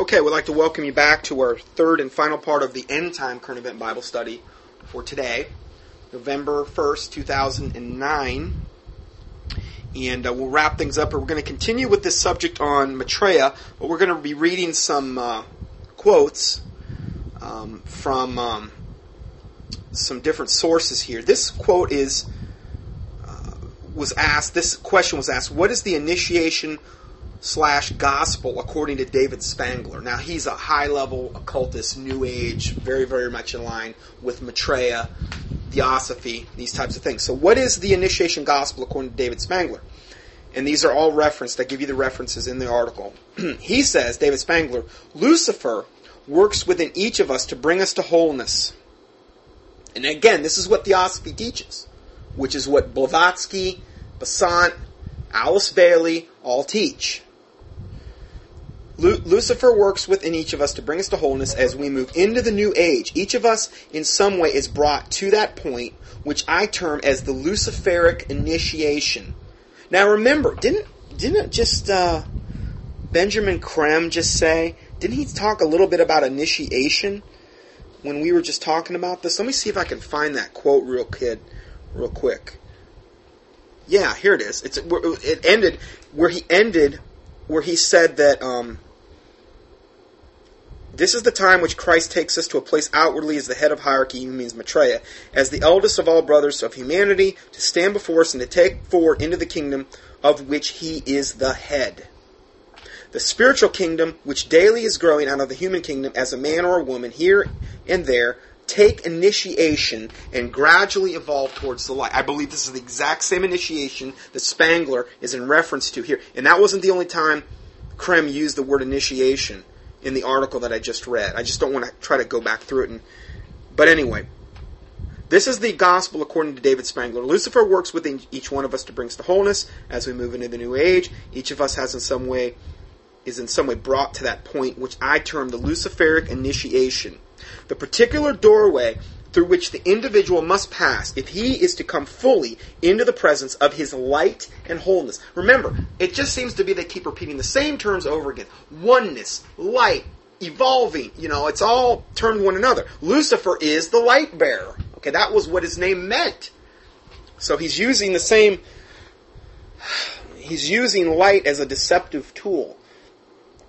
Okay, we'd like to welcome you back to our third and final part of the End Time Current Event Bible Study for today, November 1st, 2009. And uh, we'll wrap things up. We're going to continue with this subject on Maitreya, but we're going to be reading some uh, quotes um, from um, some different sources here. This quote is uh, was asked. This question was asked: What is the initiation slash gospel according to David Spangler. Now he's a high level occultist, New Age, very very much in line with Maitreya, Theosophy, these types of things. So what is the initiation gospel according to David Spangler? And these are all referenced. I give you the references in the article. he says, David Spangler, Lucifer works within each of us to bring us to wholeness. And again, this is what Theosophy teaches, which is what Blavatsky, Besant, Alice Bailey all teach. Lucifer works within each of us to bring us to wholeness as we move into the new age. Each of us, in some way, is brought to that point, which I term as the Luciferic initiation. Now, remember, didn't didn't just uh, Benjamin Creme just say? Didn't he talk a little bit about initiation when we were just talking about this? Let me see if I can find that quote real kid, real quick. Yeah, here it is. It's it ended where he ended, where he said that um, this is the time which Christ takes us to a place outwardly as the head of hierarchy, he means Maitreya, as the eldest of all brothers of humanity, to stand before us and to take forward into the kingdom of which he is the head. The spiritual kingdom, which daily is growing out of the human kingdom as a man or a woman here and there, take initiation and gradually evolve towards the light. I believe this is the exact same initiation that Spangler is in reference to here. And that wasn't the only time Creme used the word initiation in the article that I just read. I just don't want to try to go back through it. And, but anyway, this is the gospel according to David Spangler. Lucifer works within each one of us to bring us to wholeness as we move into the new age. Each of us has in some way is in some way brought to that point, which I term the Luciferic initiation. The particular doorway through which the individual must pass if he is to come fully into the presence of his light and wholeness. Remember, it just seems to be they keep repeating the same terms over again. Oneness, light, evolving, you know, it's all termed one another. Lucifer is the light bearer. Okay, that was what his name meant. So he's using the same he's using light as a deceptive tool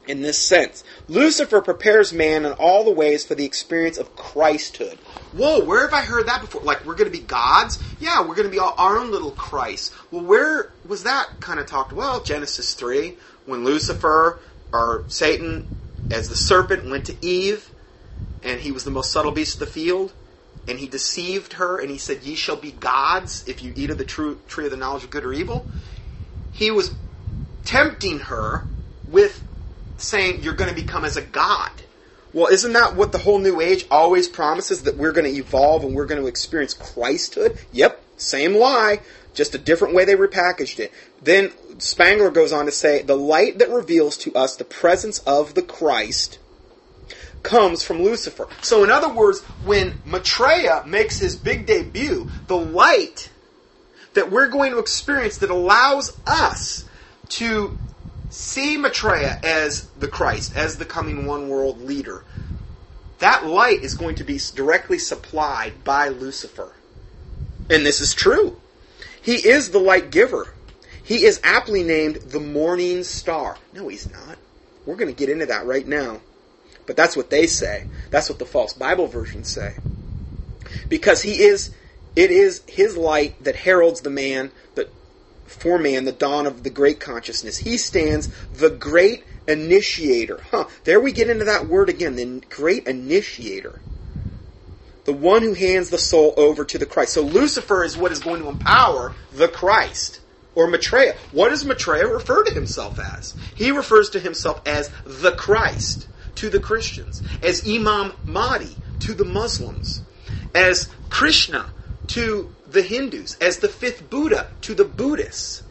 in this sense. Lucifer prepares man in all the ways for the experience of Christhood. Whoa, where have I heard that before? Like, we're going to be gods? Yeah, we're going to be our own little Christ. Well, where was that kind of talked? Well, Genesis 3, when Lucifer, or Satan, as the serpent, went to Eve, and he was the most subtle beast of the field, and he deceived her, and he said, Ye shall be gods if you eat of the true tree of the knowledge of good or evil. He was tempting her with saying you're going to become as a god. Well, isn't that what the whole new age always promises that we're going to evolve and we're going to experience Christhood? Yep, same lie, just a different way they repackaged it. Then Spangler goes on to say the light that reveals to us the presence of the Christ comes from Lucifer. So, in other words, when Maitreya makes his big debut, the light that we're going to experience that allows us to see Maitreya as the Christ, as the coming one world leader, that light is going to be directly supplied by Lucifer. And this is true. He is the light giver. He is aptly named the morning star. No, he's not. We're going to get into that right now. But that's what they say. That's what the false Bible versions say. Because he is, it is his light that heralds the man for man the dawn of the great consciousness. He stands the great initiator. Huh, there we get into that word again, the great initiator. The one who hands the soul over to the Christ. So Lucifer is what is going to empower the Christ. Or Maitreya. What does Maitreya refer to himself as? He refers to himself as the Christ to the Christians, as Imam Mahdi to the Muslims, as Krishna to the Hindus, as the fifth Buddha to the Buddhists.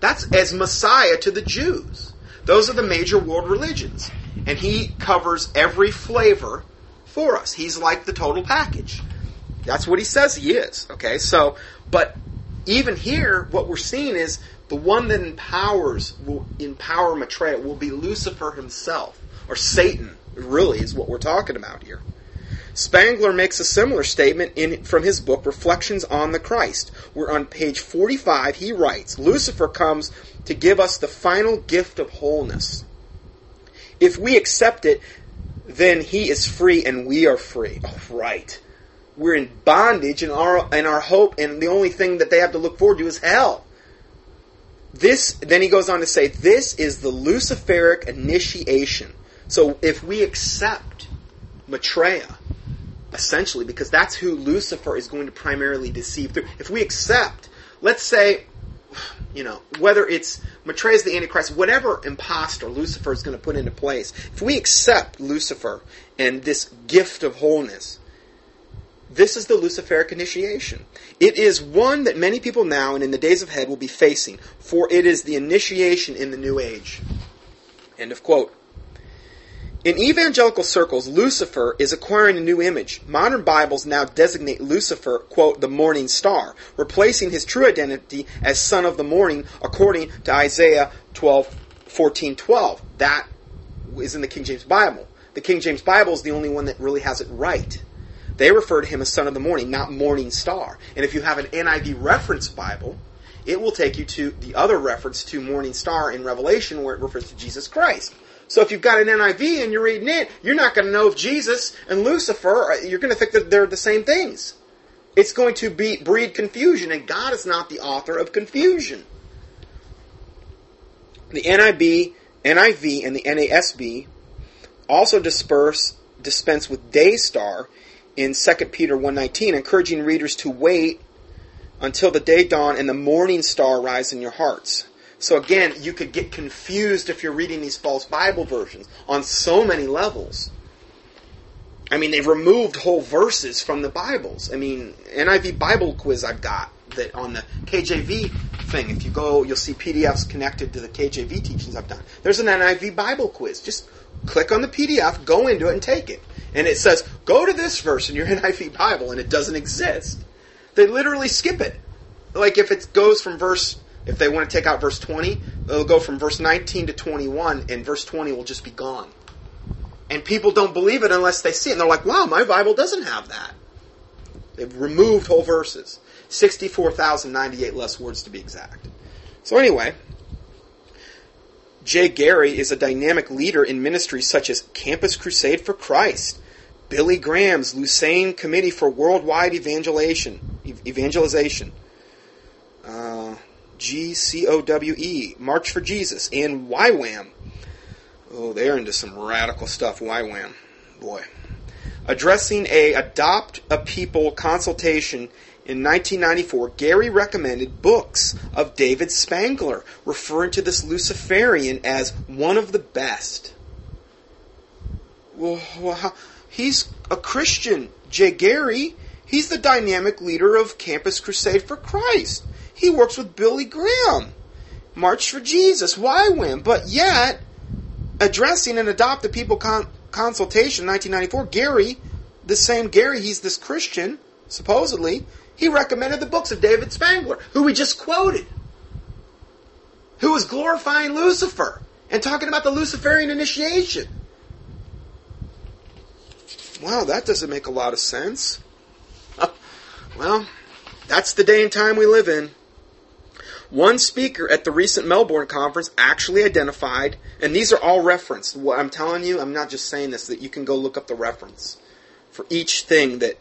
That's as Messiah to the Jews. Those are the major world religions. And he covers every flavor for us. He's like the total package. That's what he says he is. Okay, so, but even here, what we're seeing is the one that empowers, will empower Maitreya, will be Lucifer himself. or Satan, really, is what we're talking about here. Spangler makes a similar statement in, from his book Reflections on the Christ, where on page 45 he writes Lucifer comes to give us the final gift of wholeness. If we accept it, then he is free and we are free. Oh, right. We're in bondage and our, and our hope, and the only thing that they have to look forward to is hell. This, then he goes on to say, this is the Luciferic initiation. So if we accept Maitreya, essentially, because that's who Lucifer is going to primarily deceive through. If we accept, let's say, you know, whether it's Maitreya is the Antichrist, whatever impostor Lucifer is going to put into place, if we accept Lucifer and this gift of wholeness, this is the Luciferic initiation. It is one that many people now and in the days ahead will be facing, for it is the initiation in the new age. End of quote. In evangelical circles, Lucifer is acquiring a new image. Modern Bibles now designate Lucifer, quote, the morning star, replacing his true identity as son of the morning according to Isaiah 12, 14, 12. That is in the King James Bible. The King James Bible is the only one that really has it right. They refer to him as son of the morning, not morning star. And if you have an NIV reference Bible, it will take you to the other reference to morning star in Revelation where it refers to Jesus Christ. So if you've got an NIV and you're reading it, you're not going to know if Jesus and Lucifer, uh, you're going to think that they're the same things. It's going to be breed confusion, and God is not the author of confusion. The NIB, NIV, and the NASB also disperse dispense with day star in 2 Peter 1.19, encouraging readers to wait until the day dawn and the morning star rise in your hearts. So again, you could get confused if you're reading these false Bible versions on so many levels. I mean, they've removed whole verses from the Bibles. I mean, NIV Bible quiz I've got that on the KJV thing. If you go, you'll see PDFs connected to the KJV teachings I've done. There's an NIV Bible quiz. Just click on the PDF, go into it, and take it. And it says, go to this verse in your NIV Bible, and it doesn't exist. They literally skip it. Like if it goes from verse if they want to take out verse 20, they'll go from verse 19 to 21, and verse 20 will just be gone. And people don't believe it unless they see it. And they're like, wow, my Bible doesn't have that. They've removed whole verses. 64,098 less words to be exact. So, anyway, Jay Gary is a dynamic leader in ministries such as Campus Crusade for Christ, Billy Graham's Lausanne Committee for Worldwide Evangelization, G C O W E, March for Jesus, and YWAM. Oh, they're into some radical stuff, YWAM. Boy. Addressing a Adopt a People consultation in 1994, Gary recommended books of David Spangler, referring to this Luciferian as one of the best. Well, he's a Christian, Jay Gary. He's the dynamic leader of Campus Crusade for Christ. He works with Billy Graham. March for Jesus. YWAM? But yet, addressing an Adopt the People con- consultation 1994, Gary, the same Gary, he's this Christian, supposedly, he recommended the books of David Spangler, who we just quoted, who was glorifying Lucifer and talking about the Luciferian initiation. Wow, that doesn't make a lot of sense. well, that's the day and time we live in. One speaker at the recent Melbourne conference actually identified, and these are all referenced. What I'm telling you, I'm not just saying this, that you can go look up the reference for each thing that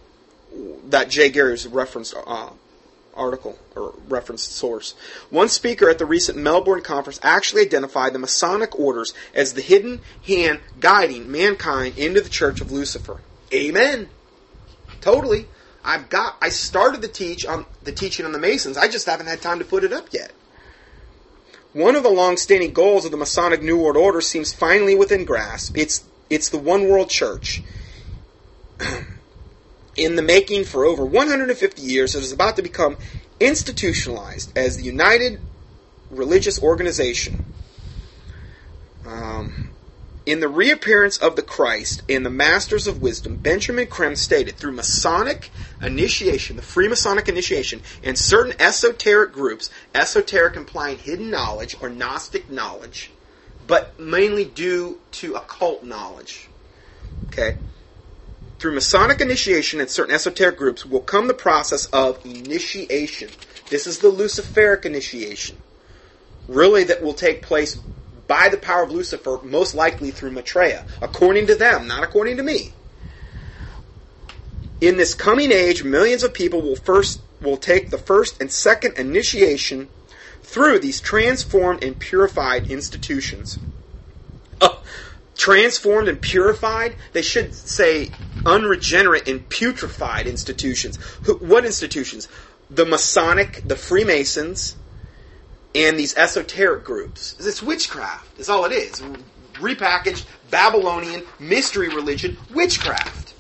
that Jay Gary's referenced uh, article or referenced source. One speaker at the recent Melbourne conference actually identified the Masonic orders as the hidden hand guiding mankind into the Church of Lucifer. Amen. Totally. I've got I started the teach on the teaching on the Masons. I just haven't had time to put it up yet. One of the long-standing goals of the Masonic New World Order seems finally within grasp. It's it's the one world church. In the making for over 150 years, it is about to become institutionalized as the United Religious Organization. Um, in the reappearance of the Christ and the Masters of Wisdom, Benjamin Creme stated through Masonic initiation, the Freemasonic initiation, and certain esoteric groups, esoteric implying hidden knowledge or Gnostic knowledge, but mainly due to occult knowledge. Okay? Through Masonic initiation and certain esoteric groups will come the process of initiation. This is the Luciferic initiation. Really, that will take place by the power of Lucifer, most likely through Maitreya, according to them, not according to me. In this coming age, millions of people will first will take the first and second initiation through these transformed and purified institutions. Uh, transformed and purified? They should say unregenerate and putrefied institutions. What institutions? The Masonic, the Freemasons, and these esoteric groups. It's witchcraft. It's all it is. Repackaged Babylonian mystery religion witchcraft.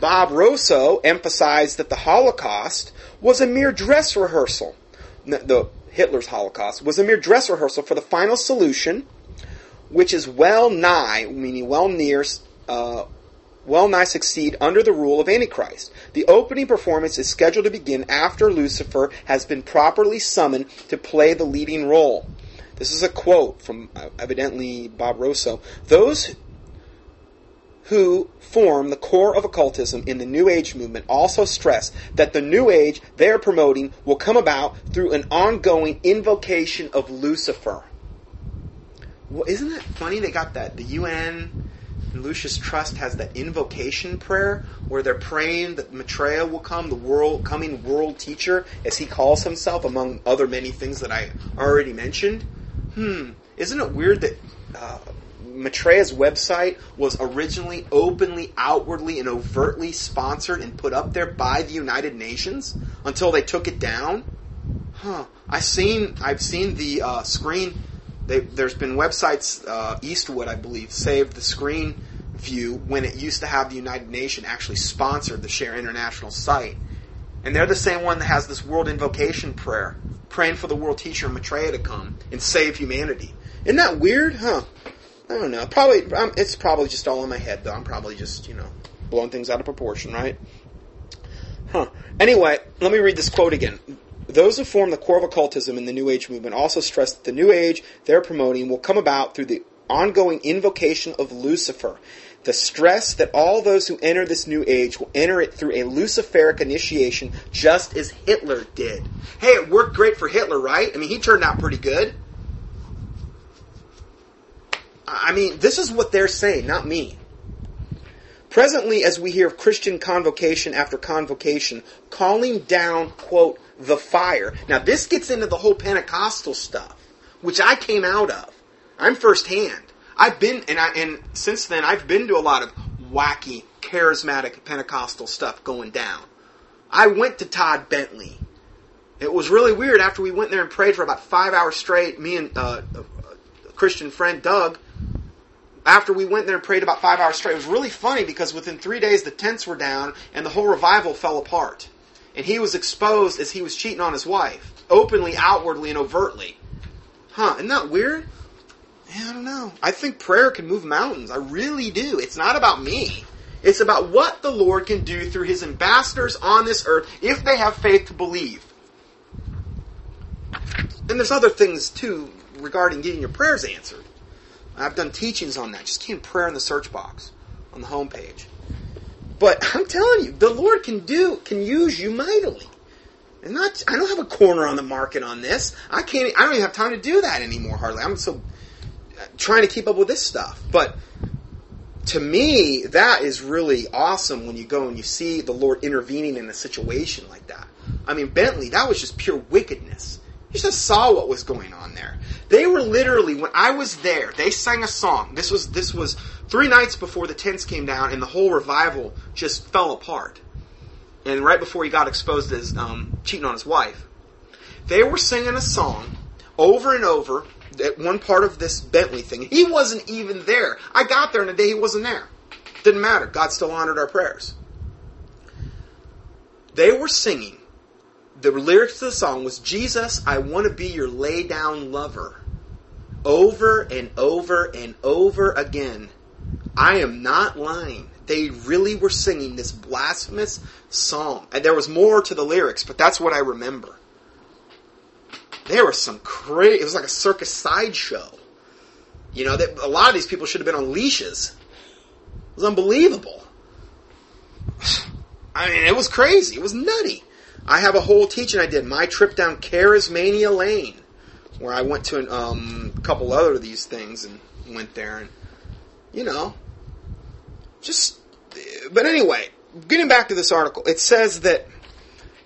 Bob Rosio emphasized that the Holocaust was a mere dress rehearsal. The Hitler's Holocaust was a mere dress rehearsal for the final solution, which is well nigh, meaning well near, uh, well nigh succeed under the rule of Antichrist. The opening performance is scheduled to begin after Lucifer has been properly summoned to play the leading role. This is a quote from uh, evidently Bob Rosio. Those who form the core of occultism in the New Age movement also stress that the New Age they are promoting will come about through an ongoing invocation of Lucifer. Well, isn't it funny they got that? The UN and Lucis Trust has that invocation prayer where they're praying that Maitreya will come, the world coming world teacher, as he calls himself, among other many things that I already mentioned. Hmm, isn't it weird that uh, Maitreya's website was originally openly, outwardly, and overtly sponsored and put up there by the United Nations until they took it down. Huh? I seen I've seen the uh, screen. They, there's been websites uh, Eastwood, I believe, saved the screen view when it used to have the United Nations actually sponsored the Share International site, and they're the same one that has this World Invocation prayer, praying for the world teacher Maitreya to come and save humanity. Isn't that weird, huh? I don't know. Probably, um, it's probably just all in my head, though. I'm probably just, you know, blowing things out of proportion, right? Huh. Anyway, let me read this quote again. Those who form the core of occultism in the New Age movement also stress that the New Age they're promoting will come about through the ongoing invocation of Lucifer. The stress that all those who enter this New Age will enter it through a Luciferic initiation, just as Hitler did. Hey, it worked great for Hitler, right? I mean, he turned out pretty good. I mean, this is what they're saying, not me. Presently, as we hear of Christian convocation after convocation, calling down, quote, the fire. Now, this gets into the whole Pentecostal stuff, which I came out of. I'm firsthand. I've been, and I, and since then, I've been to a lot of wacky, charismatic Pentecostal stuff going down. I went to Todd Bentley. It was really weird after we went there and prayed for about five hours straight. Me and uh, a Christian friend Doug after we went there and prayed about five hours straight, it was really funny because within three days the tents were down and the whole revival fell apart. And he was exposed as he was cheating on his wife, openly, outwardly, and overtly. Huh, isn't that weird? Yeah, I don't know. I think prayer can move mountains. I really do. It's not about me. It's about what the Lord can do through his ambassadors on this earth if they have faith to believe. And there's other things too regarding getting your prayers answered. I've done teachings on that. Just key in prayer in the search box on the homepage. But I'm telling you, the Lord can do, can use you mightily. And not, I don't have a corner on the market on this. I can't, I don't even have time to do that anymore hardly. I'm so uh, trying to keep up with this stuff. But to me, that is really awesome when you go and you see the Lord intervening in a situation like that. I mean, Bentley, that was just pure wickedness. You just saw what was going on there. They were literally when I was there. They sang a song. This was this was three nights before the tents came down, and the whole revival just fell apart. And right before he got exposed as um, cheating on his wife, they were singing a song over and over. At one part of this Bentley thing, he wasn't even there. I got there, and the day he wasn't there. Didn't matter. God still honored our prayers. They were singing the lyrics to the song was Jesus, I want to be your lay down lover. Over and over and over again. I am not lying. They really were singing this blasphemous song. And there was more to the lyrics, but that's what I remember. There was some crazy, it was like a circus sideshow. You know, that a lot of these people should have been on leashes. It was unbelievable. I mean, it was crazy. It was nutty. I have a whole teaching I did, my trip down Charismania Lane, where I went to an, um, a couple other of these things and went there, and you know, just. But anyway, getting back to this article, it says that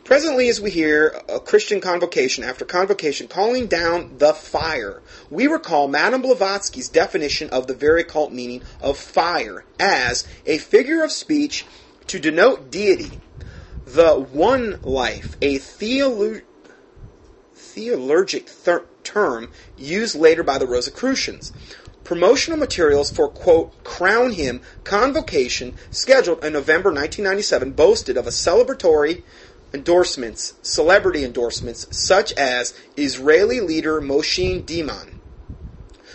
presently, as we hear a Christian convocation after convocation calling down the fire, we recall Madame Blavatsky's definition of the very cult meaning of fire as a figure of speech to denote deity, the one life, a theolo- theologic thir- term used later by the Rosicrucians. Promotional materials for, quote, Crown Him convocation scheduled in November 1997 boasted of a celebratory endorsements, celebrity endorsements, such as Israeli leader Moshe Diman,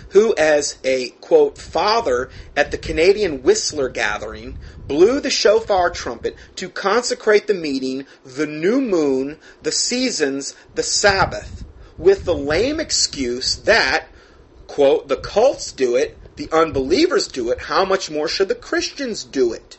who, as a quote father at the Canadian Whistler gathering, blew the shofar trumpet to consecrate the meeting, the new moon, the seasons, the Sabbath, with the lame excuse that, quote, the cults do it, the unbelievers do it, how much more should the Christians do it?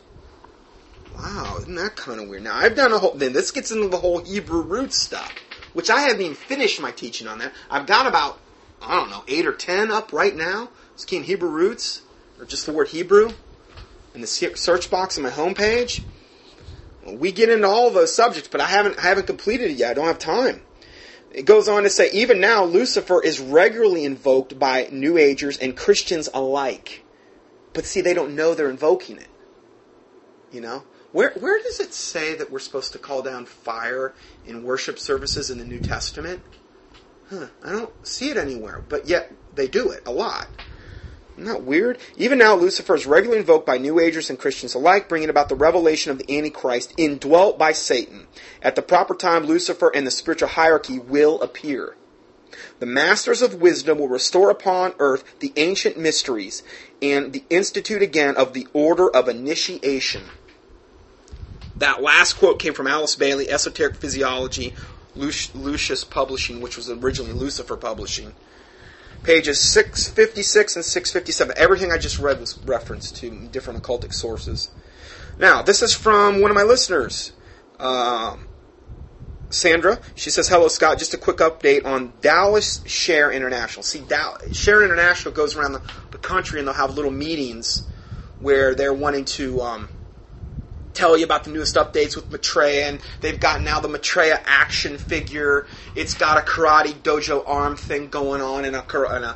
Wow, isn't that kind of weird? Now, I've done a whole, then this gets into the whole Hebrew root stuff, which I haven't even finished my teaching on that. I've got about, I don't know, eight or ten up right now. It's key in Hebrew roots, or just the word Hebrew, in the search box on my homepage. We get into all those subjects, but I haven't, I haven't completed it yet. I don't have time. It goes on to say, even now, Lucifer is regularly invoked by New Agers and Christians alike. But see, they don't know they're invoking it. You know? Where, where does it say that we're supposed to call down fire in worship services in the New Testament? Huh, I don't see it anywhere, but yet they do it a lot. Isn't that weird? Even now, Lucifer is regularly invoked by New Agers and Christians alike, bringing about the revelation of the Antichrist, indwelt by Satan. At the proper time, Lucifer and the spiritual hierarchy will appear. The masters of wisdom will restore upon earth the ancient mysteries and the institute again of the order of initiation. That last quote came from Alice Bailey, Esoteric Physiology, Lucis Publishing, which was originally Lucifer Publishing. Pages 656 and 657. Everything I just read was referenced to different occultic sources. Now, this is from one of my listeners, um, Sandra. She says, Hello, Scott. Just a quick update on Dallas Share International. See, Share International goes around the, the, country and they'll have little meetings where they're wanting to. Um, tell you about the newest updates with Maitreya, and they've got now the Maitreya action figure. It's got a karate dojo arm thing going on, and a, and a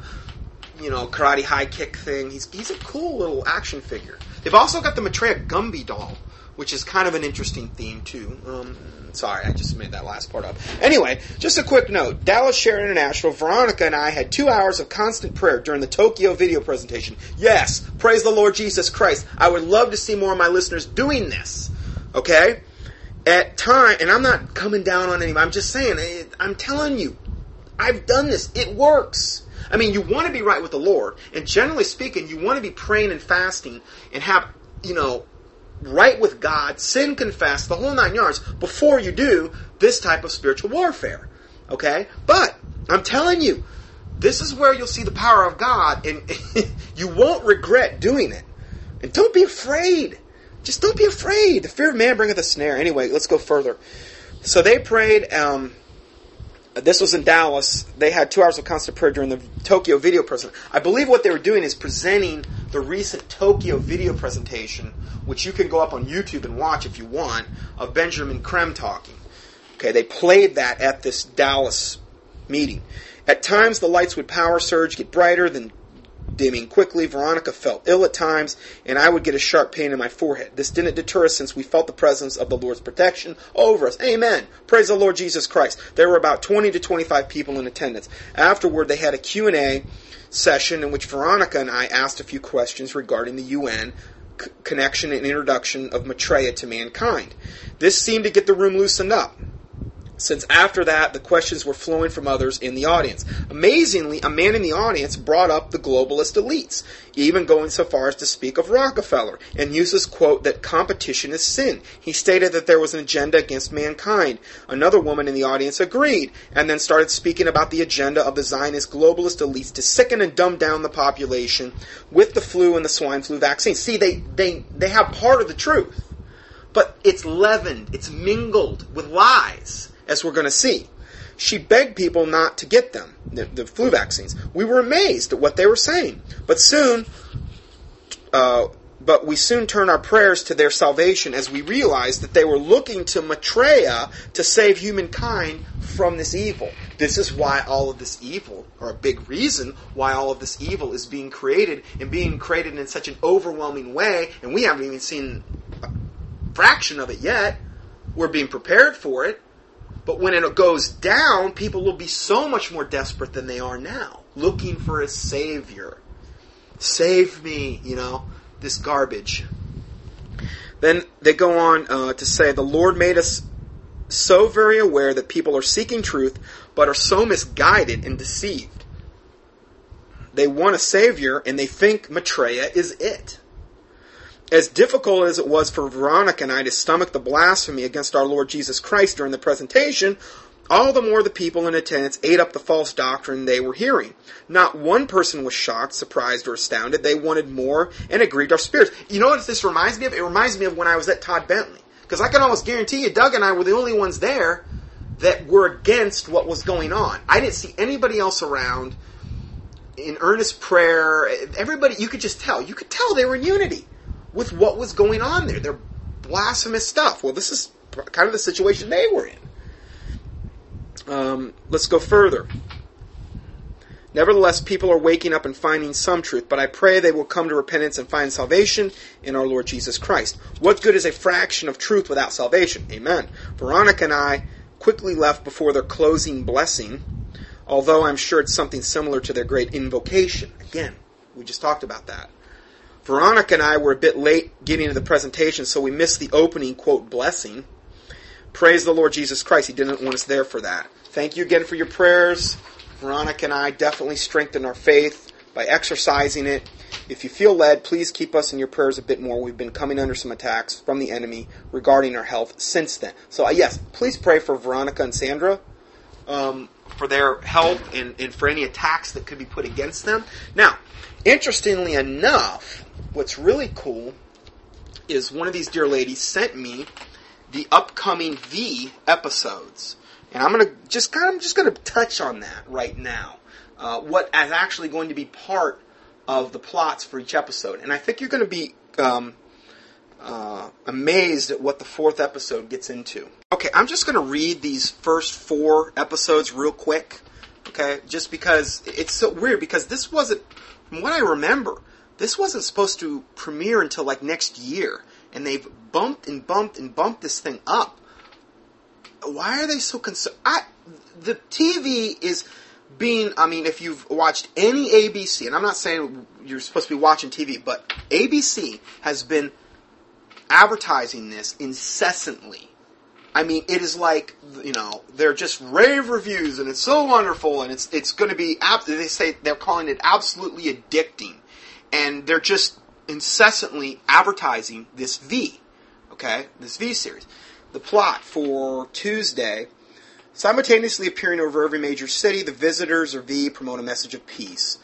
you know karate high kick thing. He's he's a cool little action figure. They've also got the Maitreya Gumby doll, which is kind of an interesting theme too. Um, sorry, I just made that last part up. Anyway, just a quick note: Dallas Share International, Veronica and I had two hours of constant prayer during the Tokyo video presentation. Yes, praise the Lord Jesus Christ. I would love to see more of my listeners doing this. Okay, at time, and I'm not coming down on anybody. I'm just saying. I'm telling you, I've done this. It works. I mean, you want to be right with the Lord, and generally speaking, you want to be praying and fasting and have, you know, right with God, sin confess, the whole nine yards, before you do this type of spiritual warfare. Okay? But, I'm telling you, this is where you'll see the power of God, and you won't regret doing it. And don't be afraid. Just don't be afraid. The fear of man bringeth a snare. Anyway, let's go further. So they prayed. Um, this was in Dallas. They had two hours of constant prayer during the Tokyo video presentation. I believe what they were doing is presenting the recent Tokyo video presentation, which you can go up on YouTube and watch if you want, of Benjamin Creme talking. Okay, they played that at this Dallas meeting. At times, the lights would power surge, get brighter, then dimming quickly. Veronica felt ill at times, and I would get a sharp pain in my forehead. This didn't deter us since we felt the presence of the Lord's protection over us. Amen. Praise the Lord Jesus Christ. There were about 20 to 25 people in attendance. Afterward, they had a Q&A session in which Veronica and I asked a few questions regarding the UN c- connection and introduction of Maitreya to mankind. This seemed to get the room loosened up. Since after that the questions were flowing from others in the audience. Amazingly, a man in the audience brought up the globalist elites, even going so far as to speak of Rockefeller, and uses quote that competition is sin. He stated that there was an agenda against mankind. Another woman in the audience agreed, and then started speaking about the agenda of the Zionist globalist elites to sicken and dumb down the population with the flu and the swine flu vaccine. See, they, they, they have part of the truth. But it's leavened, it's mingled with lies as we're going to see. She begged people not to get them, the, the, flu vaccines. We were amazed at what they were saying, but soon, uh, but we soon turned our prayers to their salvation as we realized that they were looking to Maitreya to save humankind from this evil. This is why all of this evil, or a big reason why all of this evil is being created and being created in such an overwhelming way, and we haven't even seen a fraction of it yet. We're being prepared for it. But when it goes down, people will be so much more desperate than they are now, looking for a savior. Save me, you know, this garbage. Then they go on uh, to say, The Lord made us so very aware that people are seeking truth, but are so misguided and deceived. They want a savior, and they think Maitreya is it. As difficult as it was for Veronica and I to stomach the blasphemy against our Lord Jesus Christ during the presentation, all the more the people in attendance ate up the false doctrine they were hearing. Not one person was shocked, surprised, or astounded. They wanted more and it grieved our spirits. You know what this reminds me of? It reminds me of when I was at Todd Bentley. Because I can almost guarantee you, Doug and I were the only ones there that were against what was going on. I didn't see anybody else around in earnest prayer. Everybody, you could just tell. You could tell they were in unity with what was going on there. They're blasphemous stuff. Well, this is kind of the situation they were in. Um, let's go further. Nevertheless, people are waking up and finding some truth, but I pray they will come to repentance and find salvation in our Lord Jesus Christ. What good is a fraction of truth without salvation? Amen. Veronica and I quickly left before their closing blessing, although I'm sure it's something similar to their great invocation. Again, we just talked about that. Veronica and I were a bit late getting to the presentation, so we missed the opening, quote, blessing. Praise the Lord Jesus Christ. He didn't want us there for that. Thank you again for your prayers. Veronica and I definitely strengthened our faith by exercising it. If you feel led, please keep us in your prayers a bit more. We've been coming under some attacks from the enemy regarding our health since then. So, uh, yes, please pray for Veronica and Sandra um, for their health and, and for any attacks that could be put against them. Now, interestingly enough, what's really cool is one of these dear ladies sent me the upcoming V episodes, and I'm gonna just kind of just gonna touch on that right now. Uh, what is actually going to be part of the plots for each episode, and I think you're going to be um, uh, amazed at what the fourth episode gets into. Okay, I'm just going to read these first four episodes real quick. Okay, just because it's so weird because this wasn't, from what I remember, this wasn't supposed to premiere until like next year, and they've bumped and bumped and bumped this thing up. Why are they so concerned? the TV is being. I mean, if you've watched any ABC, and I'm not saying you're supposed to be watching TV, but ABC has been advertising this incessantly. I mean, it is like you know they're just rave reviews, and it's so wonderful, and it's it's going to be. They say they're calling it absolutely addicting and they're just incessantly advertising this V, okay, this V series. The plot for Tuesday, simultaneously appearing over every major city, the visitors or V promote a message of peace.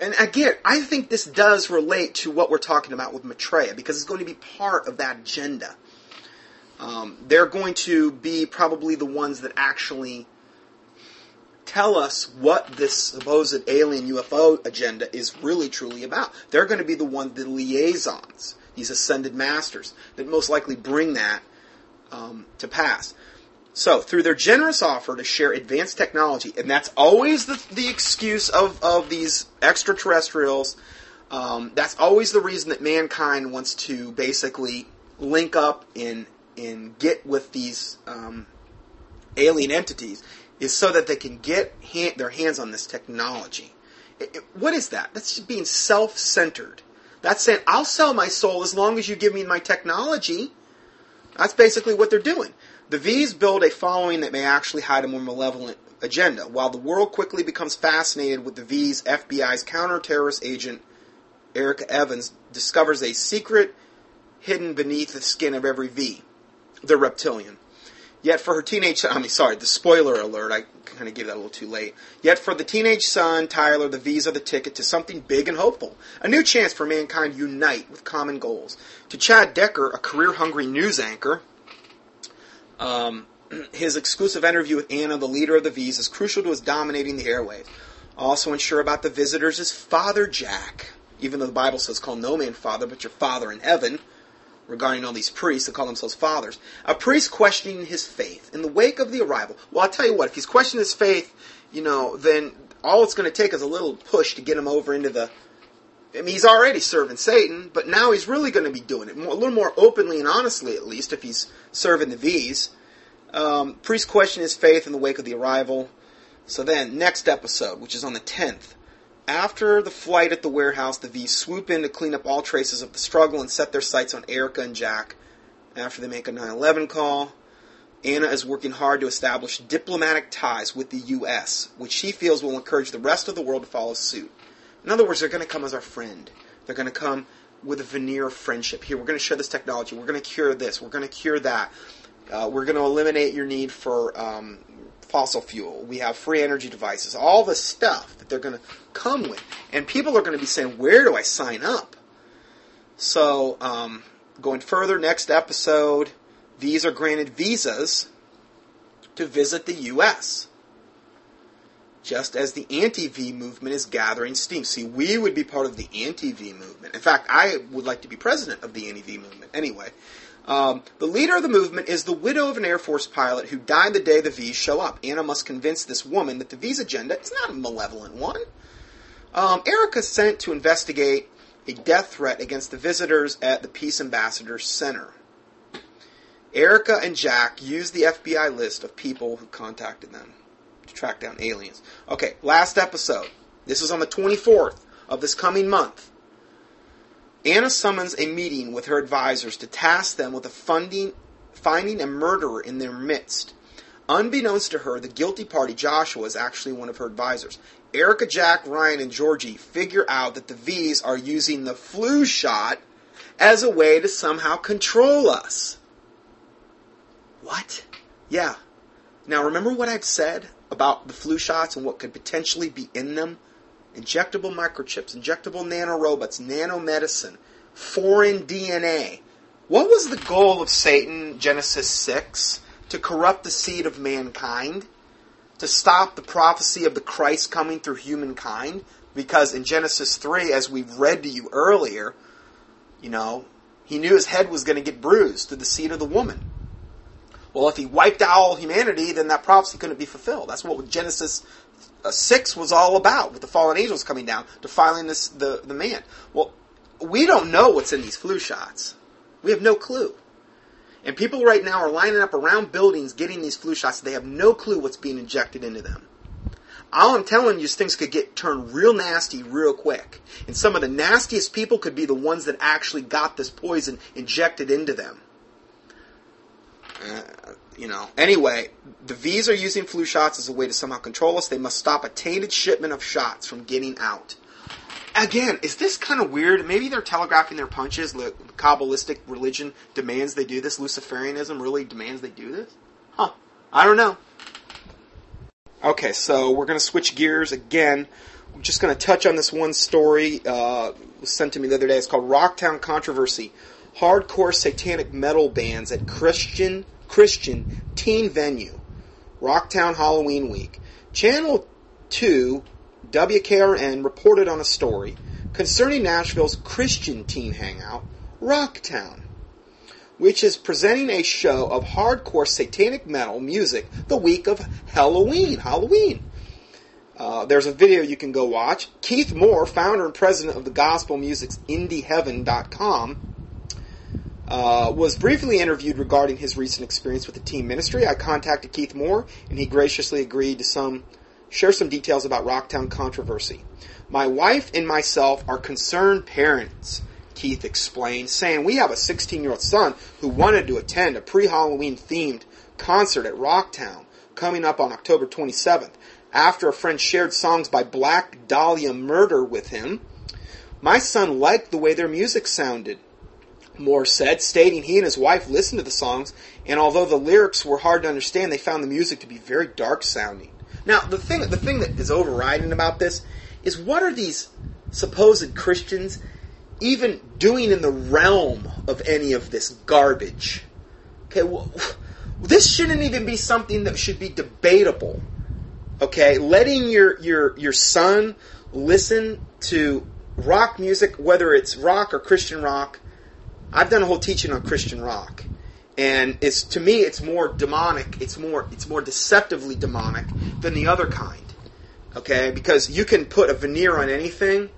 And again, I think this does relate to what we're talking about with Maitreya because it's going to be part of that agenda. Um, they're going to be probably the ones that actually tell us what this supposed alien UFO agenda is really truly about. They're going to be the one, the liaisons, these ascended masters, that most likely bring that um, to pass. So, through their generous offer to share advanced technology, and that's always the, the excuse of, of these extraterrestrials, um, that's always the reason that mankind wants to basically link up and, and get with these um, alien entities is so that they can get their hands on this technology. It, it, what is that? That's just being self centered. That's saying, I'll sell my soul as long as you give me my technology. That's basically what they're doing. The V's build a following that may actually hide a more malevolent agenda, while the world quickly becomes fascinated with the V's, FBI's counter-terrorist agent Erica Evans discovers a secret hidden beneath the skin of every V, the reptilian. Yet for her teenage, I mean, sorry, the spoiler alert, I kind of gave that a little too late. Yet for the teenage son, Tyler, the V's are the ticket to something big and hopeful. A new chance for mankind to unite with common goals. To Chad Decker, a career-hungry news anchor, um, his exclusive interview with Anna, the leader of the V's, is crucial to his dominating the airwaves. Also unsure about the visitors is Father Jack, even though the Bible says, call no man father, but your father in heaven, regarding all these priests that call themselves fathers. A priest questioning his faith in the wake of the arrival. Well, I'll tell you what, if he's questioning his faith, you know, then all it's going to take is a little push to get him over into the. I mean, he's already serving Satan, but now he's really going to be doing it more, a little more openly and honestly, at least, if he's serving the V's. Um, priest questioning his faith in the wake of the arrival. So then, next episode, which is on the 10th, after the flight at the warehouse, the V's swoop in to clean up all traces of the struggle and set their sights on Erica and Jack. After they make a 9 11 call, Anna is working hard to establish diplomatic ties with the U.S., which she feels will encourage the rest of the world to follow suit. In other words, they're going to come as our friend. They're going to come with a veneer of friendship. Here, we're going to share this technology. We're going to cure this. We're going to cure that. Uh, we're going to eliminate your need for um, fossil fuel. We have free energy devices. All the stuff that they're going to come with. And people are going to be saying, where do I sign up? So, um, going further, next episode, these are granted visas to visit the U.S. Just as the anti-V movement is gathering steam. See, we would be part of the anti-V movement. In fact, I would like to be president of the anti-V movement. Anyway, um, the leader of the movement is the widow of an Air Force pilot who died the day the V's show up. Anna must convince this woman that the V's agenda is not a malevolent one. Um, Erica sent to investigate a death threat against the visitors at the Peace Ambassador Center. Erica and Jack use the FBI list of people who contacted them to track down aliens. Okay, last episode. This is on the 24th of this coming month. Anna summons a meeting with her advisors to task them with funding, finding a murderer in their midst. Unbeknownst to her, the guilty party, Joshua, is actually one of her advisors. Erica, Jack, Ryan, and Georgie figure out that the V's are using the flu shot as a way to somehow control us. What? Yeah. Now remember what I've said about the flu shots and what could potentially be in them? Injectable microchips, injectable nanorobots, nanomedicine, foreign DNA. What was the goal of Satan, Genesis 6? To corrupt the seed of mankind? to stop the prophecy of the Christ coming through humankind. Because in Genesis 3, as we've read to you earlier, you know, he knew his head was going to get bruised through the seed of the woman. Well, if he wiped out all humanity, then that prophecy couldn't be fulfilled. That's what Genesis 6 was all about, with the fallen angels coming down, defiling this, the, the man. Well, we don't know what's in these flu shots. We have no clue. And people right now are lining up around buildings getting these flu shots. They have no clue what's being injected into them. All I'm telling you is things could get turned real nasty real quick. And some of the nastiest people could be the ones that actually got this poison injected into them. Uh, you know. Anyway, the V's are using flu shots as a way to somehow control us. They must stop a tainted shipment of shots from getting out again, is this kind of weird? Maybe they're telegraphing their punches. The Kabbalistic religion demands they do this. Luciferianism really demands they do this? Huh. I don't know. Okay, so we're going to switch gears again. I'm just going to touch on this one story. Uh, was sent to me the other day. It's called Rocktown Controversy. Hardcore satanic metal bands at Christian Christian teen venue. Rocktown Halloween week. Channel 2 WKRN reported on a story concerning Nashville's Christian teen hangout, Rocktown, which is presenting a show of hardcore satanic metal music the week of Halloween. Halloween. Uh, there's a video you can go watch. Keith Moore, founder and president of the gospel music's IndieHeaven.com, uh, was briefly interviewed regarding his recent experience with the team ministry. I contacted Keith Moore, and he graciously agreed to some share some details about Rocktown controversy. My wife and myself are concerned parents, Keith explained, saying we have a 16 year old son who wanted to attend a pre Halloween themed concert at Rocktown coming up on October 27th. After a friend shared songs by Black Dahlia Murder with him, my son liked the way their music sounded. Moore said, stating he and his wife listened to the songs, and although the lyrics were hard to understand, they found the music to be very dark sounding. Now, the thing, the thing that is overriding about this is what are these supposed Christians even doing in the realm of any of this garbage? Okay, well, this shouldn't even be something that should be debatable. Okay, letting your your your son listen to rock music, whether it's rock or Christian rock. I've done a whole teaching on Christian rock, and it's to me it's more demonic. It's more it's more deceptively demonic than the other kind. Okay, because you can put a veneer on anything.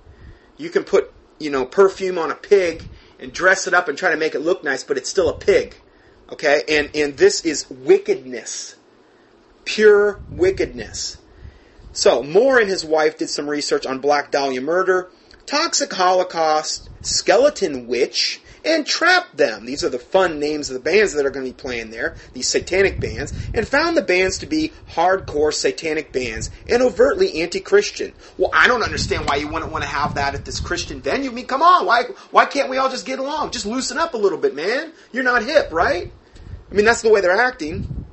You can put you know perfume on a pig and dress it up and try to make it look nice, but it's still a pig. Okay, and and this is wickedness, pure wickedness. So Moore and his wife did some research on Black Dahlia murder, toxic Holocaust, skeleton witch, and trapped them. These are the fun names of the bands that are going to be playing there, these satanic bands, and found the bands to be hardcore satanic bands and overtly anti-Christian. Well, I don't understand why you wouldn't want to have that at this Christian venue. I mean, come on, why why can't we all just get along? Just loosen up a little bit, man. You're not hip, right? I mean, that's the way they're acting.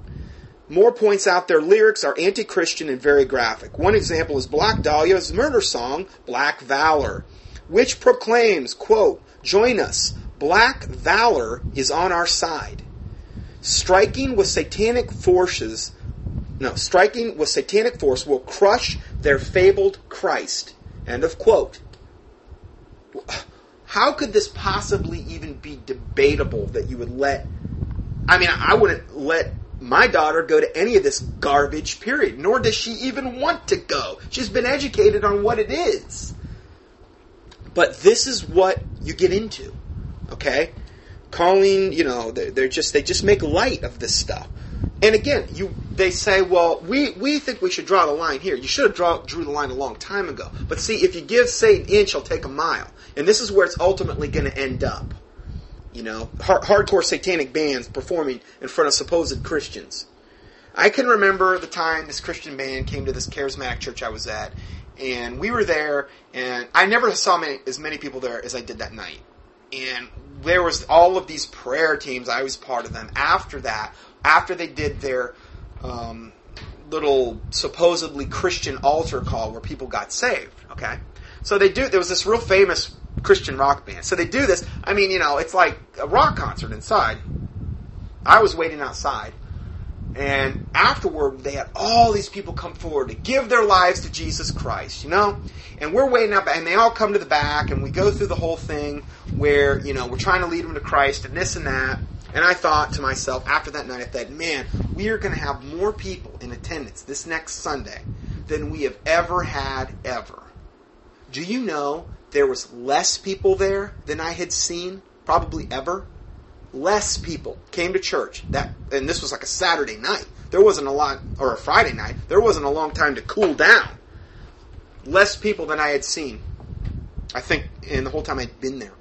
Moore points out their lyrics are anti-Christian and very graphic. One example is Black Dahlia's murder song, Black Valor, which proclaims, quote, join us, Black valor is on our side. Striking with satanic forces, no, striking with satanic force will crush their fabled Christ. End of quote. How could this possibly even be debatable that you would let? I mean, I wouldn't let my daughter go to any of this garbage, period. Nor does she even want to go. She's been educated on what it is. But this is what you get into. Okay, calling you know they're, they're just they just make light of this stuff. And again, you they say, well, we, we think we should draw the line here. You should have draw, drew the line a long time ago. But see, if you give Satan an inch, he'll take a mile, and this is where it's ultimately going to end up. You know, hard, hardcore satanic bands performing in front of supposed Christians. I can remember the time this Christian band came to this charismatic church I was at, and we were there, and I never saw many, as many people there as I did that night and there was all of these prayer teams. I was part of them. After that, after they did their um, little supposedly Christian altar call where people got saved. Okay, so they do. There was this real famous Christian rock band. So they do this. I mean, you know, it's like a rock concert inside. I was waiting outside. And afterward, they had all these people come forward to give their lives to Jesus Christ, you know? And we're waiting up, and they all come to the back, and we go through the whole thing where, you know, we're trying to lead them to Christ and this and that. And I thought to myself after that night, I thought, man, we are going to have more people in attendance this next Sunday than we have ever had ever. Do you know there was less people there than I had seen probably ever? Less people came to church that and this was like a Saturday night. There wasn't a lot or a Friday night. There wasn't a long time to cool down. Less people than I had seen. I think in the whole time I'd been there.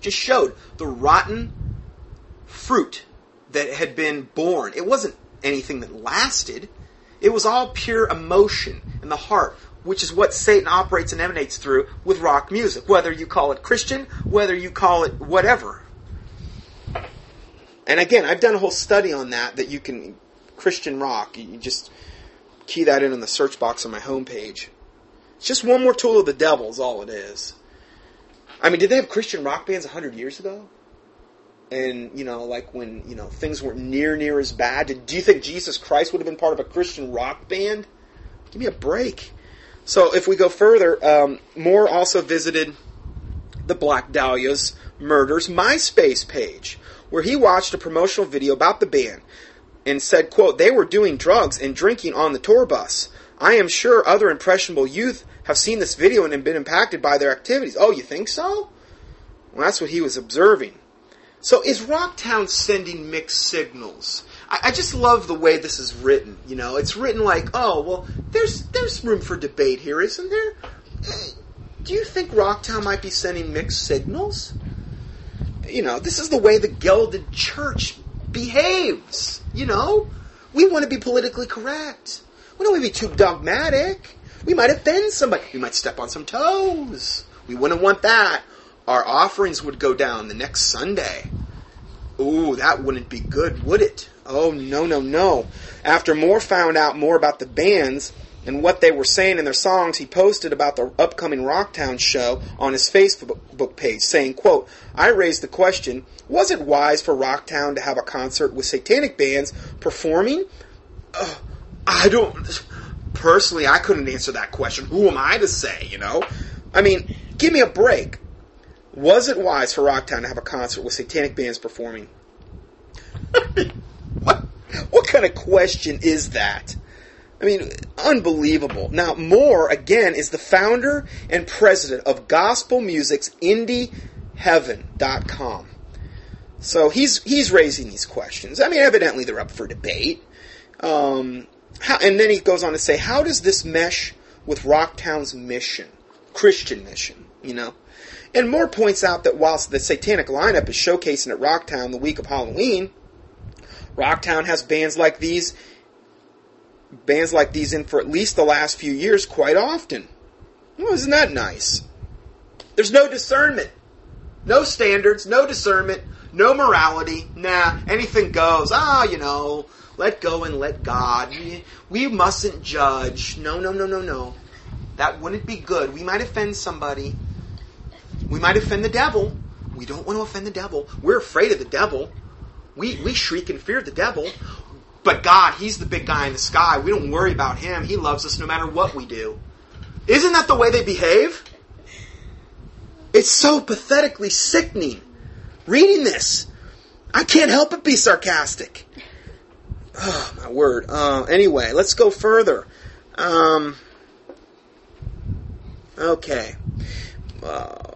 Just showed the rotten fruit that had been born. It wasn't anything that lasted. It was all pure emotion in the heart, which is what Satan operates and emanates through with rock music. Whether you call it Christian, whether you call it whatever. And again, I've done a whole study on that that you can Christian rock. You just key that in on the search box on my homepage. It's just one more tool of the devil is all it is. I mean, did they have Christian rock bands 100 years ago? And, you know, like when, you know, things weren't near, near as bad. Did, do you think Jesus Christ would have been part of a Christian rock band? Give me a break. So if we go further, um, Moore also visited the Black Dahlia's Murders MySpace page where he watched a promotional video about the band and said, quote, they were doing drugs and drinking on the tour bus. I am sure other impressionable youth have seen this video and been impacted by their activities. Oh, you think so? Well, that's what he was observing. So is Rocktown sending mixed signals? I, I, just love the way this is written. You know, it's written like, oh, well, there's there's room for debate here, isn't there? Do you think Rocktown might be sending mixed signals? You know, this is the way the Gelded Church behaves. You know, we want to be politically correct. We don't want to be too dogmatic. We might offend somebody. We might step on some toes. We wouldn't want that. Our offerings would go down the next Sunday. Ooh, that wouldn't be good, would it? Oh, no, no, no. After Moore found out more about the bands and what they were saying in their songs, he posted about the upcoming Rocktown show on his Facebook page, saying, quote, I raised the question, was it wise for Rocktown to have a concert with satanic bands performing? Uh, I don't, personally, I couldn't answer that question. Who am I to say, you know? I mean, give me a break. Was it wise for Rocktown to have a concert with satanic bands performing? what, what kind of question is that? I mean, unbelievable. Now, Moore, again, is the founder and president of Gospel Music's IndieHeaven.com. So he's he's raising these questions. I mean, evidently they're up for debate. Um, how, and then he goes on to say, how does this mesh with Rocktown's mission, Christian mission? You know, and Moore points out that whilst the Satanic lineup is showcasing at Rocktown the week of Halloween, Rocktown has bands like these, bands like these in for at least the last few years quite often. Well, isn't that nice? There's no discernment, no standards, no discernment, no morality. Nah, anything goes. Ah, you know, let go and let God. We, mustn't judge. No, no, no, no, no. That wouldn't be good. We might offend somebody. We might offend the devil. We don't want to offend the devil. We're afraid of the devil. We, we shriek in fear of the devil. But God, He's the big guy in the sky. We don't worry about Him. He loves us no matter what we do. Isn't that the way they behave? It's so pathetically sickening. Reading this, I can't help but be sarcastic. Oh, my word. Uh, anyway, let's go further. Um, okay. Uh,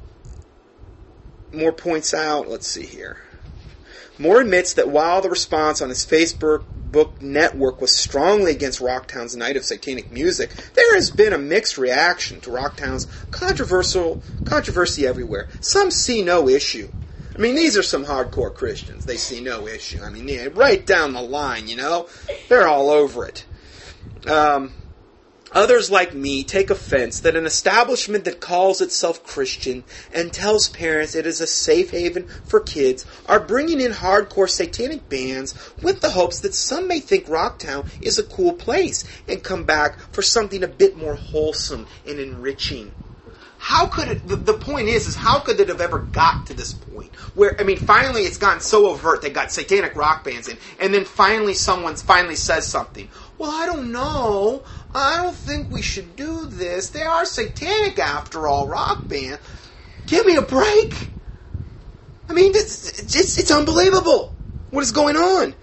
Moore points out, let's see here. Moore admits that while the response on his Facebook book network was strongly against Rocktown's Night of Satanic Music, there has been a mixed reaction to Rocktown's controversial controversy everywhere. Some see no issue. I mean, these are some hardcore Christians. They see no issue. I mean, right down the line, you know? They're all over it. Um, Others like me take offense that an establishment that calls itself Christian and tells parents it is a safe haven for kids are bringing in hardcore satanic bands with the hopes that some may think Rocktown is a cool place and come back for something a bit more wholesome and enriching. How could it, the, the point is, is how could it have ever got to this point? Where, I mean, finally it's gotten so overt, they got satanic rock bands in, and then finally someone finally says something. Well, I don't know. I don't think we should do this. They are satanic after all, rock band. Give me a break. I mean, it's, it's, it's unbelievable. What is going on?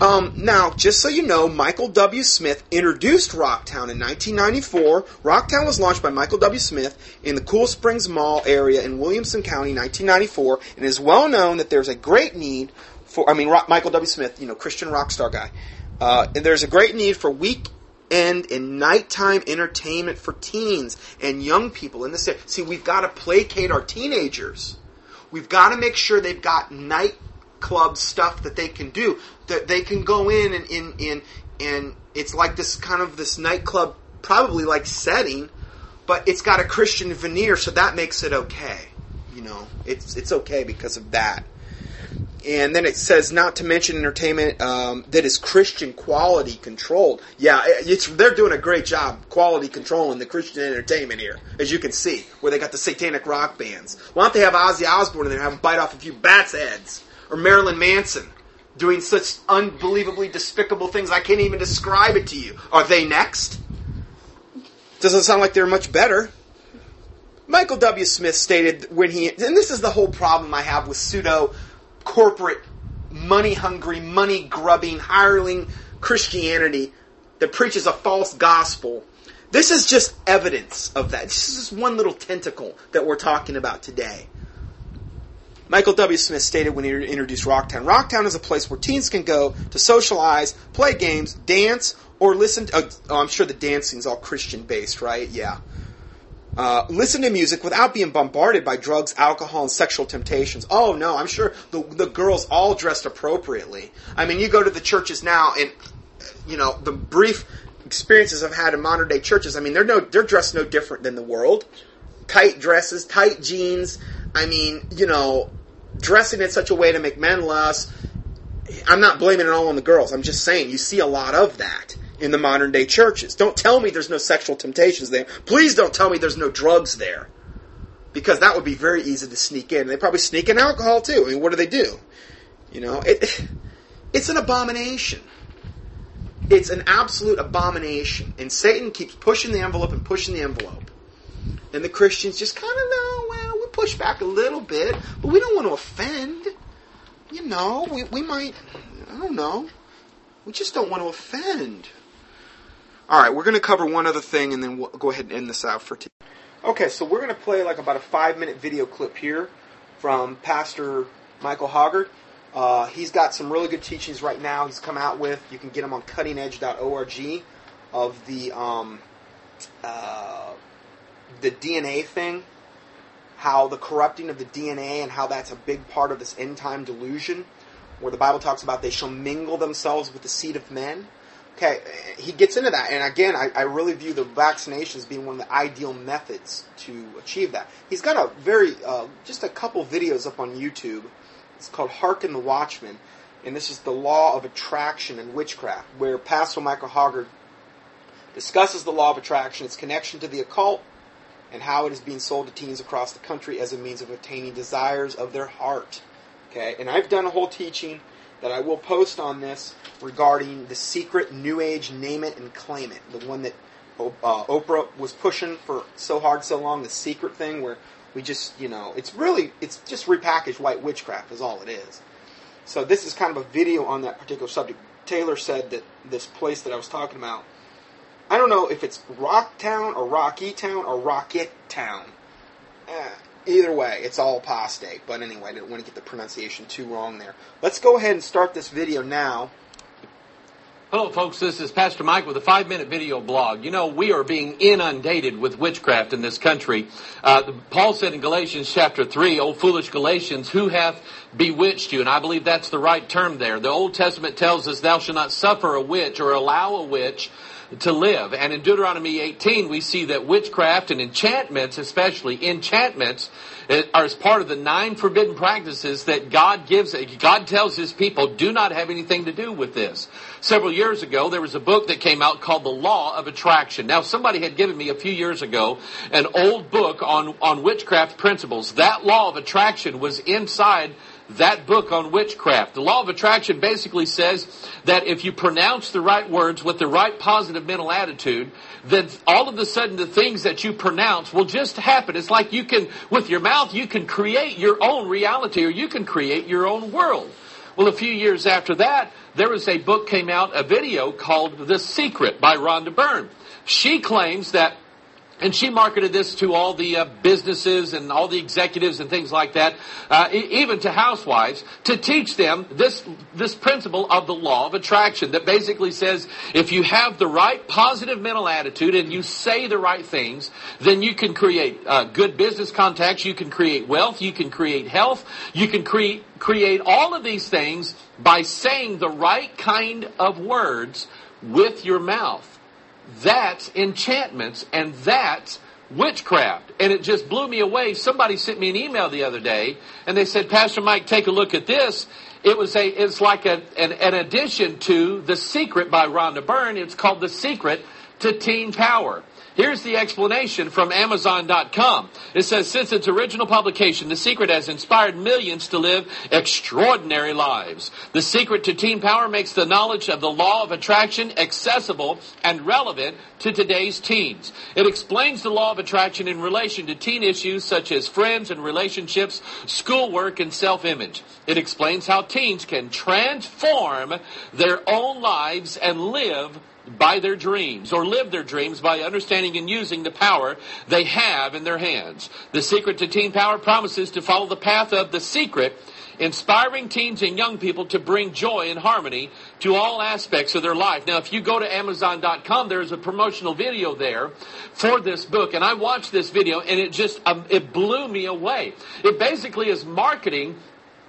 Um, now, just so you know, Michael W. Smith introduced Rocktown in 1994. Rocktown was launched by Michael W. Smith in the Cool Springs Mall area in Williamson County, 1994, and it is well known that there's a great need for, I mean, Rock, Michael W. Smith, you know, Christian rock star guy. Uh, and there's a great need for weekend in nighttime entertainment for teens and young people in this area. See, we've got to placate our teenagers. We've got to make sure they've got nightclub stuff that they can do. That they can go in and in and, and it's like this kind of this nightclub, probably like setting, but it's got a Christian veneer, so that makes it okay. You know, it's it's okay because of that and then it says not to mention entertainment um, that is Christian quality controlled. Yeah, it's they're doing a great job quality controlling the Christian entertainment here, as you can see, where they got the satanic rock bands. Why don't they have Ozzy Osbourne there have him bite off a few bats' heads, or Marilyn Manson doing such unbelievably despicable things? I can't even describe it to you. Are they next? Doesn't sound like they're much better. Michael W. Smith stated when he, and this is the whole problem I have with pseudo corporate, money hungry, money grubbing, hireling Christianity that preaches a false gospel. This is just evidence of that. This is just one little tentacle that we're talking about today. Michael W. Smith stated when he introduced Rocktown Rocktown is a place where teens can go to socialize, play games, dance, or listen to. Oh, I'm sure the dancing is all Christian based, right? Yeah. Uh, listen to music without being bombarded by drugs, alcohol, and sexual temptations. Oh no, I'm sure the the girls all dressed appropriately. I mean, you go to the churches now, and you know the brief experiences I've had in modern day churches. I mean, they're no they're dressed no different than the world. Tight dresses, tight jeans. I mean, you know, dressing in such a way to make men less. I'm not blaming it all on the girls. I'm just saying you see a lot of that in the modern day churches. Don't tell me there's no sexual temptations there. Please don't tell me there's no drugs there. Because that would be very easy to sneak in. They probably sneak in alcohol too. I mean, what do they do? You know, it, it's an abomination. It's an absolute abomination. And Satan keeps pushing the envelope and pushing the envelope. And the Christians just kind of know, well, we push back a little bit, but we don't want to offend. You know, we, we might, I don't know, we just don't want to offend. All right, we're going to cover one other thing and then we'll go ahead and end this out for today. Okay, so we're going to play like about a five minute video clip here from Pastor Michael Hoggard. Uh, he's got some really good teachings right now he's come out with. You can get them on cuttingedge.org of the um, uh, the DNA thing, how the corrupting of the DNA and how that's a big part of this end time delusion, where the Bible talks about they shall mingle themselves with the seed of men. Okay, he gets into that, and again, I, I really view the vaccinations being one of the ideal methods to achieve that. He's got a very, uh, just a couple videos up on YouTube. It's called Harken the Watchman, and this is the law of attraction and witchcraft, where Pastor Michael Hoggard discusses the law of attraction, its connection to the occult, and how it is being sold to teens across the country as a means of attaining desires of their heart. Okay, and I've done a whole teaching that I will post on this regarding the secret New Age name it and claim it, the one that uh, Oprah was pushing for so hard so long, the secret thing where we just, you know, it's really, it's just repackaged white witchcraft is all it is. So this is kind of a video on that particular subject. Taylor said that this place that I was talking about, I don't know if it's Rocktown or Rocky Town or Rocket Town. Eh, either way, it's all apostate. But anyway, I didn't want to get the pronunciation too wrong there. Let's go ahead and start this video now. Hello, folks. This is Pastor Mike with a five minute video blog. You know, we are being inundated with witchcraft in this country. Uh, Paul said in Galatians chapter 3, O foolish Galatians, who hath bewitched you? And I believe that's the right term there. The Old Testament tells us, Thou shalt not suffer a witch or allow a witch to live. And in Deuteronomy 18, we see that witchcraft and enchantments, especially enchantments, are as part of the nine forbidden practices that God gives. God tells His people, do not have anything to do with this. Several years ago, there was a book that came out called The Law of Attraction. Now, somebody had given me a few years ago an old book on, on witchcraft principles. That law of attraction was inside that book on witchcraft. The law of attraction basically says that if you pronounce the right words with the right positive mental attitude, then all of a sudden the things that you pronounce will just happen. It's like you can, with your mouth, you can create your own reality or you can create your own world. Well, a few years after that, there was a book came out, a video called The Secret by Rhonda Byrne. She claims that and she marketed this to all the uh, businesses and all the executives and things like that, uh, even to housewives, to teach them this this principle of the law of attraction that basically says if you have the right positive mental attitude and you say the right things, then you can create uh, good business contacts, you can create wealth, you can create health, you can create create all of these things by saying the right kind of words with your mouth. That's enchantments and that's witchcraft. And it just blew me away. Somebody sent me an email the other day and they said, Pastor Mike, take a look at this. It was a, it's like a, an, an addition to The Secret by Rhonda Byrne. It's called The Secret to Teen Power. Here's the explanation from Amazon.com. It says, since its original publication, The Secret has inspired millions to live extraordinary lives. The Secret to Teen Power makes the knowledge of the law of attraction accessible and relevant to today's teens. It explains the law of attraction in relation to teen issues such as friends and relationships, schoolwork, and self-image. It explains how teens can transform their own lives and live by their dreams or live their dreams by understanding and using the power they have in their hands. The secret to teen power promises to follow the path of the secret inspiring teens and young people to bring joy and harmony to all aspects of their life. Now, if you go to Amazon.com, there's a promotional video there for this book, and I watched this video, and it just um, it blew me away. It basically is marketing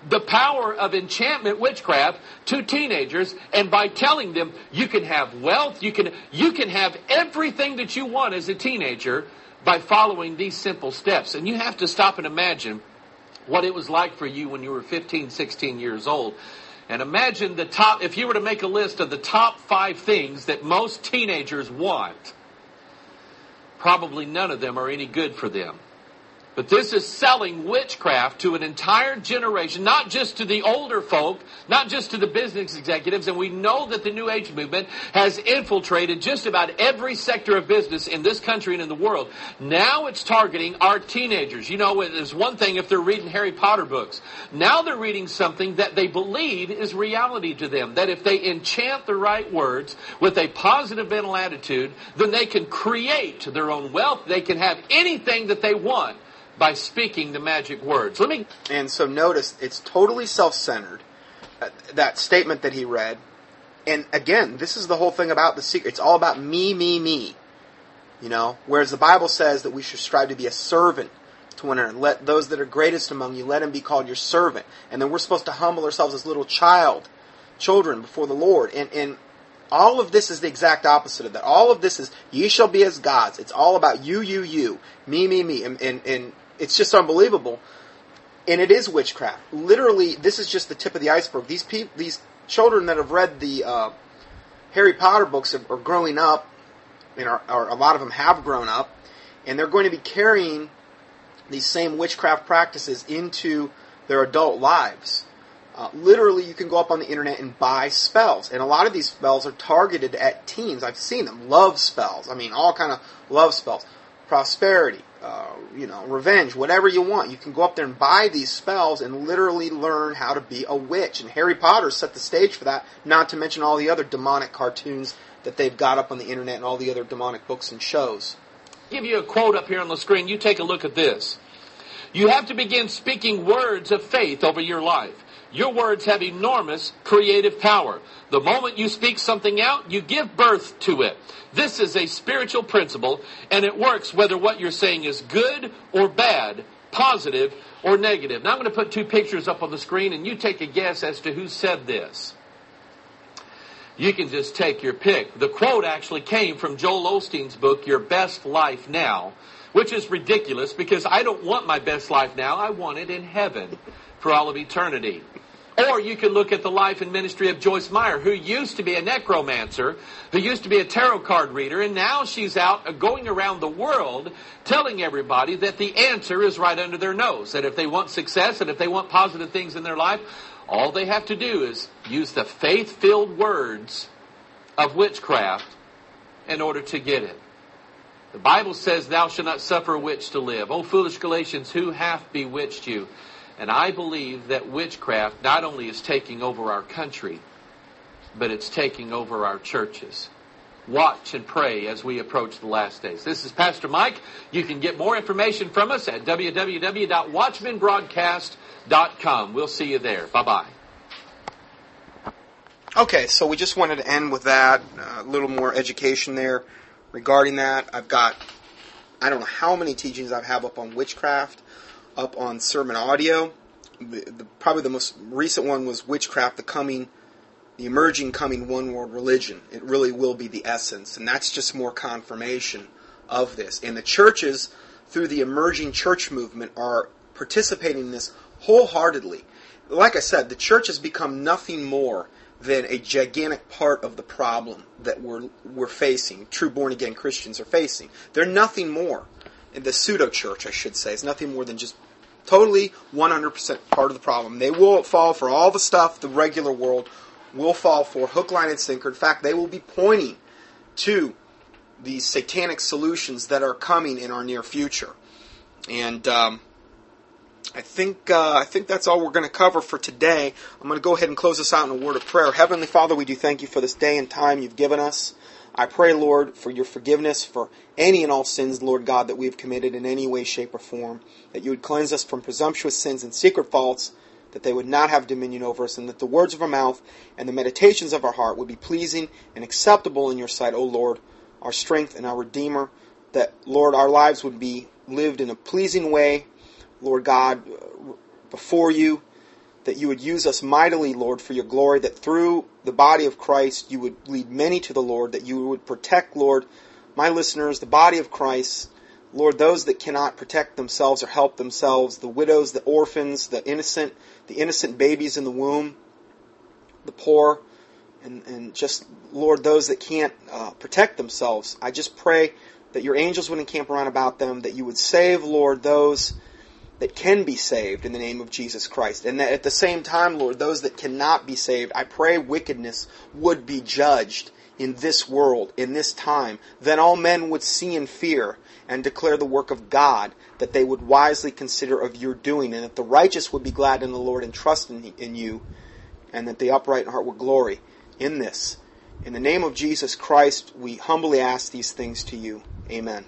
the power of enchantment witchcraft to teenagers and by telling them you can have wealth you can you can have everything that you want as a teenager by following these simple steps and you have to stop and imagine what it was like for you when you were 15, 16 years old. And imagine the top, if you were to make a list of the top five things that most teenagers want, probably none of them are any good for them. But this is selling witchcraft to an entire generation, not just to the older folk, not just to the business executives. And we know that the New Age movement has infiltrated just about every sector of business in this country and in the world. Now it's targeting our teenagers. You know, there's one thing if they're reading Harry Potter books. Now they're reading something that they believe is reality to them. That if they enchant the right words with a positive mental attitude, then they can create their own wealth. They can have anything that they want by speaking the magic words. Let me. And so notice it's totally self-centered. Uh, that statement that he read, and again, this is the whole thing about the secret. It's all about me, me, me. You know, whereas the Bible says that we should strive to be a servant to one another. Let those that are greatest among you, let him be called your servant. And then we're supposed to humble ourselves as little child, children before the Lord. And and all of this is the exact opposite of that. All of this is ye shall be as gods. It's all about you, you, you, me, me, me. And and, and it's just unbelievable. And it is witchcraft. Literally, this is just the tip of the iceberg. These people, these children that have read the uh, Harry Potter books are, are growing up, and are, are, a lot of them have grown up, and they're going to be carrying these same witchcraft practices into their adult lives. Uh, literally, you can go up on the internet and buy spells, and a lot of these spells are targeted at teens. I've seen them, love spells. I mean, all kind of love spells, prosperity, uh, you know, revenge, whatever you want. You can go up there and buy these spells and literally learn how to be a witch. And Harry Potter set the stage for that, not to mention all the other demonic cartoons that they've got up on the internet and all the other demonic books and shows. Give you a quote up here on the screen. You take a look at this. You have to begin speaking words of faith over your life. Your words have enormous creative power. The moment you speak something out, you give birth to it. This is a spiritual principle, and it works whether what you're saying is good or bad, positive or negative. Now I'm going to put two pictures up on the screen, and you take a guess as to who said this. You can just take your pick. The quote actually came from Joel Osteen's book, Your Best Life Now, which is ridiculous because I don't want my best life now. I want it in heaven for all of eternity. Or you can look at the life and ministry of Joyce Meyer, who used to be a necromancer, who used to be a tarot card reader, and now she's out going around the world telling everybody that the answer is right under their nose. That if they want success and if they want positive things in their life, all they have to do is use the faith filled words of witchcraft in order to get it. The Bible says, Thou shalt not suffer a witch to live. O foolish Galatians, who hath bewitched you? And I believe that witchcraft not only is taking over our country, but it's taking over our churches. Watch and pray as we approach the last days. This is Pastor Mike. You can get more information from us at www.watchmanbroadcast.com. We'll see you there. Bye bye. Okay, so we just wanted to end with that. A little more education there regarding that. I've got, I don't know how many teachings I have up on witchcraft up on sermon audio. The, the, probably the most recent one was Witchcraft, the coming, the emerging coming one world religion. It really will be the essence, and that's just more confirmation of this. And the churches, through the emerging church movement, are participating in this wholeheartedly. Like I said, the church has become nothing more than a gigantic part of the problem that we're we're facing. True born again Christians are facing. They're nothing more. The pseudo church, I should say, is nothing more than just Totally 100% part of the problem. They will fall for all the stuff the regular world will fall for, hook, line, and sinker. In fact, they will be pointing to these satanic solutions that are coming in our near future. And um, I think uh, I think that's all we're going to cover for today. I'm going to go ahead and close this out in a word of prayer. Heavenly Father, we do thank you for this day and time you've given us. I pray, Lord, for your forgiveness for any and all sins, Lord God, that we have committed in any way, shape, or form. That you would cleanse us from presumptuous sins and secret faults, that they would not have dominion over us, and that the words of our mouth and the meditations of our heart would be pleasing and acceptable in your sight, O Lord, our strength and our Redeemer. That, Lord, our lives would be lived in a pleasing way, Lord God, uh, before you that you would use us mightily, Lord, for your glory, that through the body of Christ you would lead many to the Lord, that you would protect, Lord, my listeners, the body of Christ, Lord, those that cannot protect themselves or help themselves, the widows, the orphans, the innocent, the innocent babies in the womb, the poor, and, and just, Lord, those that can't uh, protect themselves. I just pray that your angels would encamp around about them, that you would save, Lord, those that can be saved in the name of Jesus Christ. And that at the same time, Lord, those that cannot be saved, I pray wickedness would be judged in this world, in this time. Then all men would see and fear and declare the work of God that they would wisely consider of your doing, and that the righteous would be glad in the Lord and trust in, in you, and that the upright in heart would glory in this. In the name of Jesus Christ, we humbly ask these things to you. Amen.